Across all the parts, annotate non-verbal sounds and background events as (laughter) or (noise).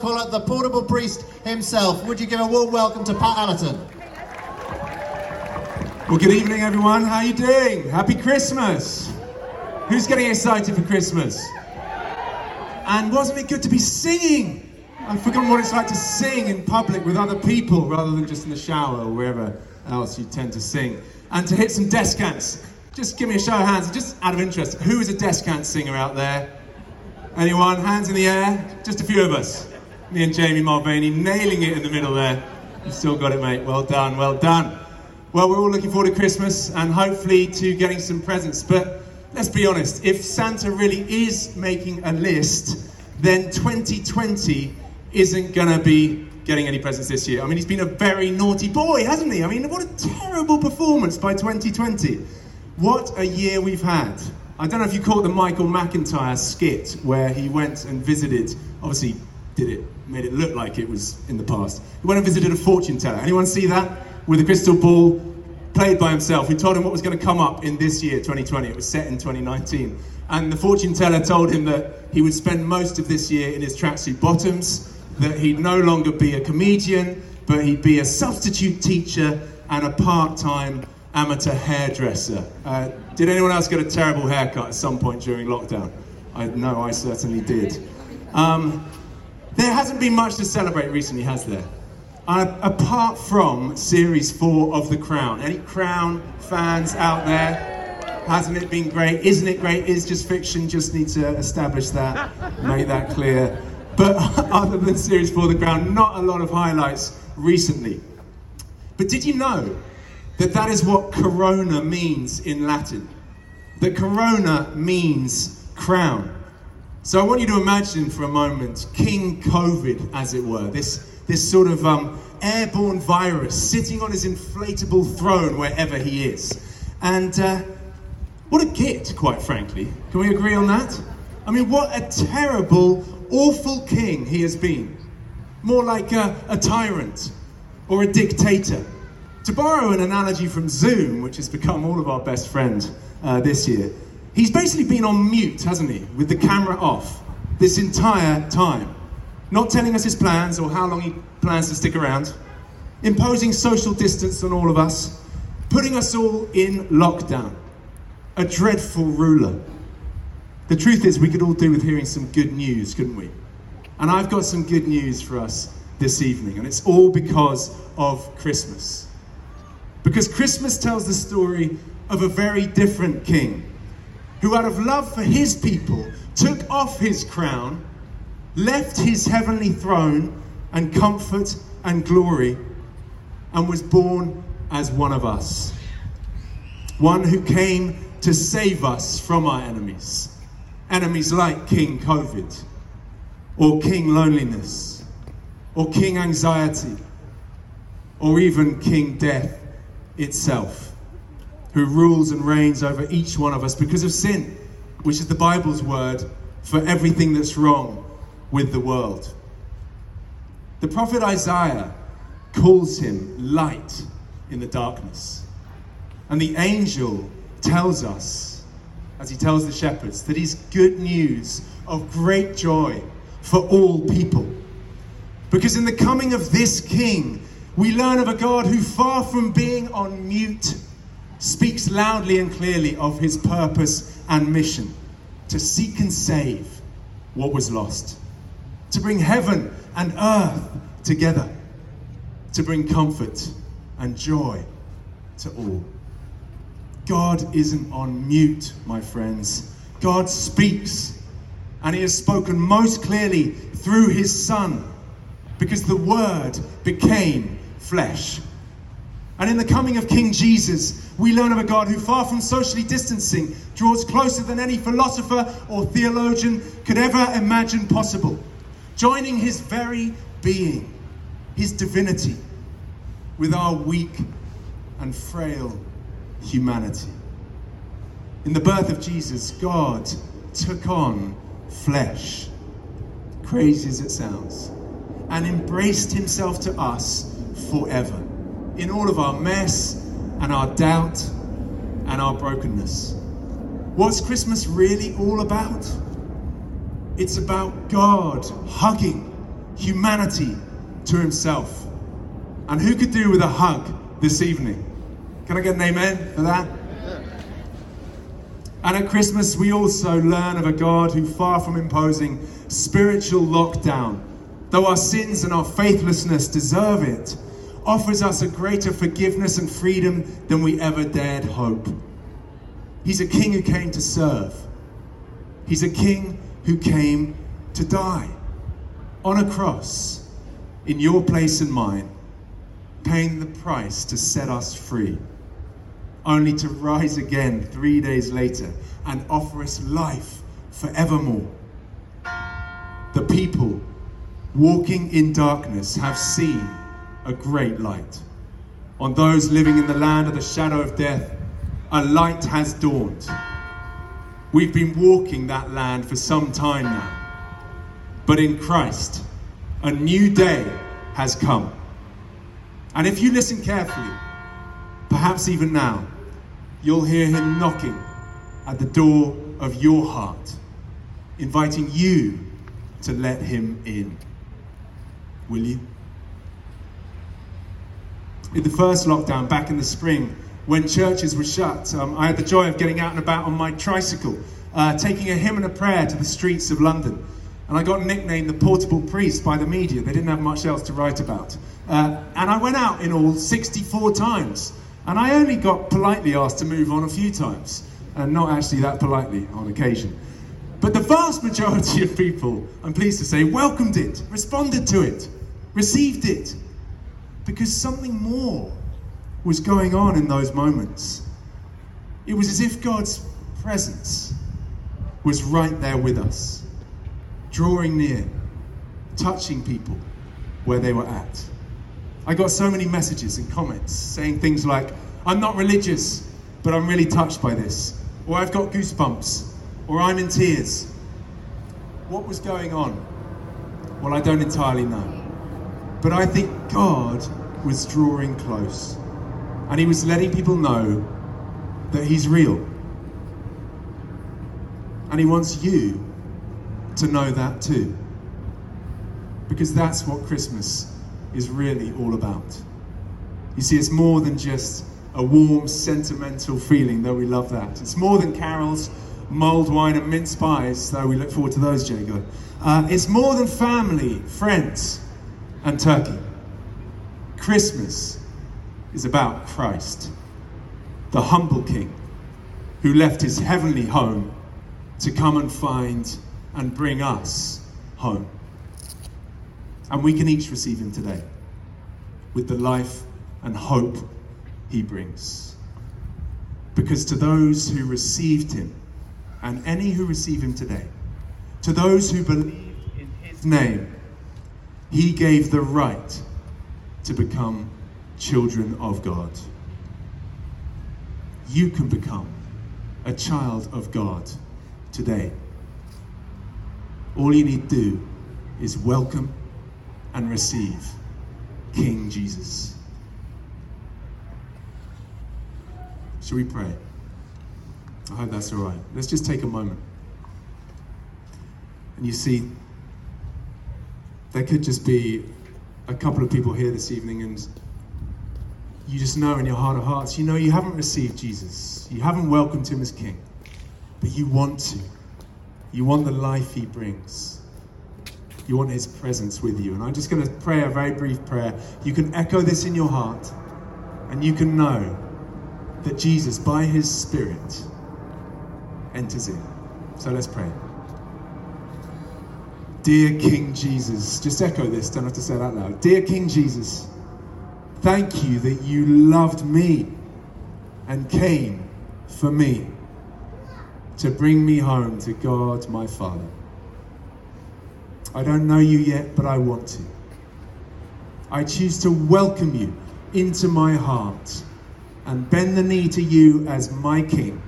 Call it the portable priest himself. Would you give a warm welcome to Pat Allerton? Well, good evening, everyone. How are you doing? Happy Christmas. Who's getting excited for Christmas? And wasn't it good to be singing? I've forgotten what it's like to sing in public with other people rather than just in the shower or wherever else you tend to sing. And to hit some descants. Just give me a show of hands, just out of interest. Who is a descant singer out there? Anyone? Hands in the air? Just a few of us. Me and Jamie Mulvaney nailing it in the middle there. You've still got it, mate. Well done, well done. Well, we're all looking forward to Christmas and hopefully to getting some presents. But let's be honest, if Santa really is making a list, then 2020 isn't going to be getting any presents this year. I mean, he's been a very naughty boy, hasn't he? I mean, what a terrible performance by 2020. What a year we've had. I don't know if you caught the Michael McIntyre skit where he went and visited, obviously, did it made it look like it was in the past. He went and visited a fortune teller. Anyone see that? With a crystal ball, played by himself, who told him what was going to come up in this year, 2020. It was set in 2019. And the fortune teller told him that he would spend most of this year in his tracksuit bottoms, that he'd no longer be a comedian, but he'd be a substitute teacher and a part time amateur hairdresser. Uh, did anyone else get a terrible haircut at some point during lockdown? I know I certainly did. Um, there hasn't been much to celebrate recently, has there? Uh, apart from series four of The Crown. Any Crown fans out there? Hasn't it been great? Isn't it great? Is just fiction. Just need to establish that, make that clear. But (laughs) other than series four, of The Crown, not a lot of highlights recently. But did you know that that is what corona means in Latin? That corona means crown. So I want you to imagine for a moment King COVID, as it were, this, this sort of um, airborne virus sitting on his inflatable throne wherever he is. And uh, what a git, quite frankly. Can we agree on that? I mean, what a terrible, awful king he has been. More like a, a tyrant or a dictator. To borrow an analogy from Zoom, which has become all of our best friend uh, this year, He's basically been on mute, hasn't he, with the camera off this entire time. Not telling us his plans or how long he plans to stick around, imposing social distance on all of us, putting us all in lockdown. A dreadful ruler. The truth is, we could all do with hearing some good news, couldn't we? And I've got some good news for us this evening, and it's all because of Christmas. Because Christmas tells the story of a very different king who, out of love for his people, took off his crown, left his heavenly throne and comfort and glory, and was born as one of us. One who came to save us from our enemies. Enemies like King COVID, or King Loneliness, or King Anxiety, or even King Death itself who rules and reigns over each one of us because of sin, which is the Bible's word for everything that's wrong with the world. The prophet Isaiah calls him light in the darkness. And the angel tells us, as he tells the shepherds, that he's good news of great joy for all people. Because in the coming of this king, we learn of a God who, far from being on mute, speaks loudly and clearly of his purpose and mission to seek and save what was lost, to bring heaven and earth together, to bring comfort and joy to all. God isn't on mute, my friends. God speaks, and He has spoken most clearly through His Son, because the Word became flesh. And in the coming of King Jesus, we learn of a God who, far from socially distancing, draws closer than any philosopher or theologian could ever imagine possible, joining his very being, his divinity, with our weak and frail humanity. In the birth of Jesus, God took on flesh, crazy as it sounds, and embraced himself to us forever in all of our mess and our doubt and our brokenness. What's Christmas really all about? It's about God hugging humanity to himself. And who could do with a hug this evening? Can I get an amen for that? And at Christmas, we also learn of a God who, far from imposing spiritual lockdown, though our sins and our faithlessness deserve it, offers us a greater forgiveness and freedom than we ever dared hope. He's a king who came to serve, he's a king who came to die on a cross in your place and mine, paying the price to set us free only to rise again three days later and offer us life forevermore. The people walking in darkness have seen a great light. On those living in the land of the shadow of death, a light has dawned. We've been walking that land for some time now. But in Christ, a new day has come. And if you listen carefully, perhaps even now, you'll hear him knocking at the door of your heart, inviting you to let him in. Will you? In the first lockdown back in the spring, when churches were shut, um, I had the joy of getting out and about on my tricycle, uh, taking a hymn and a prayer to the streets of London. And I got nicknamed the portable priest by the media. They didn't have much else to write about. Uh, and I went out in all 64 times. And I only got politely asked to move on a few times, and not actually that politely on occasion. But the vast majority of people, I'm pleased to say, welcomed it, responded to it, received it, because something more was going on in those moments. It was as if God's presence was right there with us, drawing near, touching people where they were at. I got so many messages and comments saying things like, I'm not religious, but I'm really touched by this. Or I've got goosebumps. Or I'm in tears. What was going on? Well, I don't entirely know. But I think God was drawing close. And He was letting people know that He's real. And He wants you to know that too. Because that's what Christmas is really all about. You see, it's more than just a warm, sentimental feeling, though we love that. It's more than carols, mulled wine, and mince pies, though we look forward to those, Jago. Uh, it's more than family, friends, and turkey. Christmas is about Christ, the humble King who left his heavenly home to come and find and bring us home. And we can each receive him today with the life and hope he brings. Because to those who received him, and any who receive him today, to those who believe in his name, he gave the right to become children of God. You can become a child of God today. All you need to do is welcome and receive King Jesus. Shall we pray? I hope that's all right. Let's just take a moment. And you see, there could just be a couple of people here this evening, and you just know in your heart of hearts, you know, you haven't received Jesus. You haven't welcomed him as King, but you want to. You want the life he brings. You want his presence with you. And I'm just going to pray a very brief prayer. You can echo this in your heart, and you can know that Jesus, by his Spirit, enters in. So let's pray. Dear King Jesus, just echo this, don't have to say it out loud. Dear King Jesus, thank you that you loved me and came for me to bring me home to God my Father. I don't know you yet, but I want to. I choose to welcome you into my heart and bend the knee to you as my King.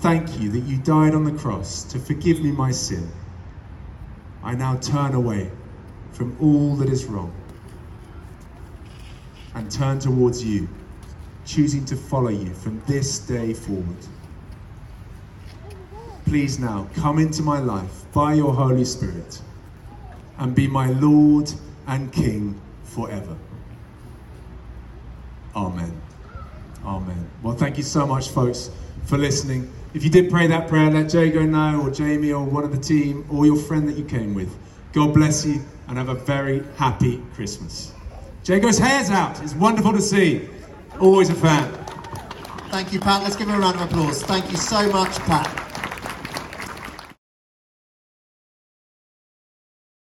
Thank you that you died on the cross to forgive me my sin. I now turn away from all that is wrong and turn towards you, choosing to follow you from this day forward. Please now come into my life by your Holy Spirit and be my Lord and King forever. Amen. Amen. Well, thank you so much, folks, for listening. If you did pray that prayer, let Jago know, or Jamie, or one of the team, or your friend that you came with. God bless you, and have a very happy Christmas. Jago's hair's out. It's wonderful to see. Always a fan. Thank you, Pat. Let's give him a round of applause. Thank you so much, Pat.